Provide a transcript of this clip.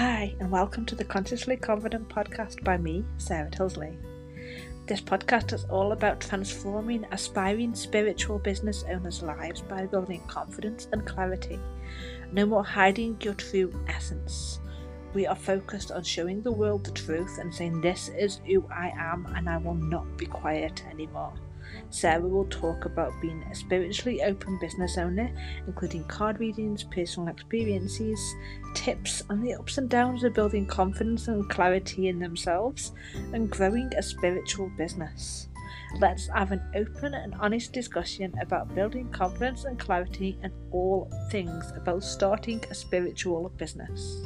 Hi, and welcome to the Consciously Confident podcast by me, Sarah Tilsley. This podcast is all about transforming aspiring spiritual business owners' lives by building confidence and clarity. No more hiding your true essence. We are focused on showing the world the truth and saying, This is who I am, and I will not be quiet anymore. Sarah will talk about being a spiritually open business owner, including card readings, personal experiences, tips on the ups and downs of building confidence and clarity in themselves, and growing a spiritual business. Let's have an open and honest discussion about building confidence and clarity and all things about starting a spiritual business.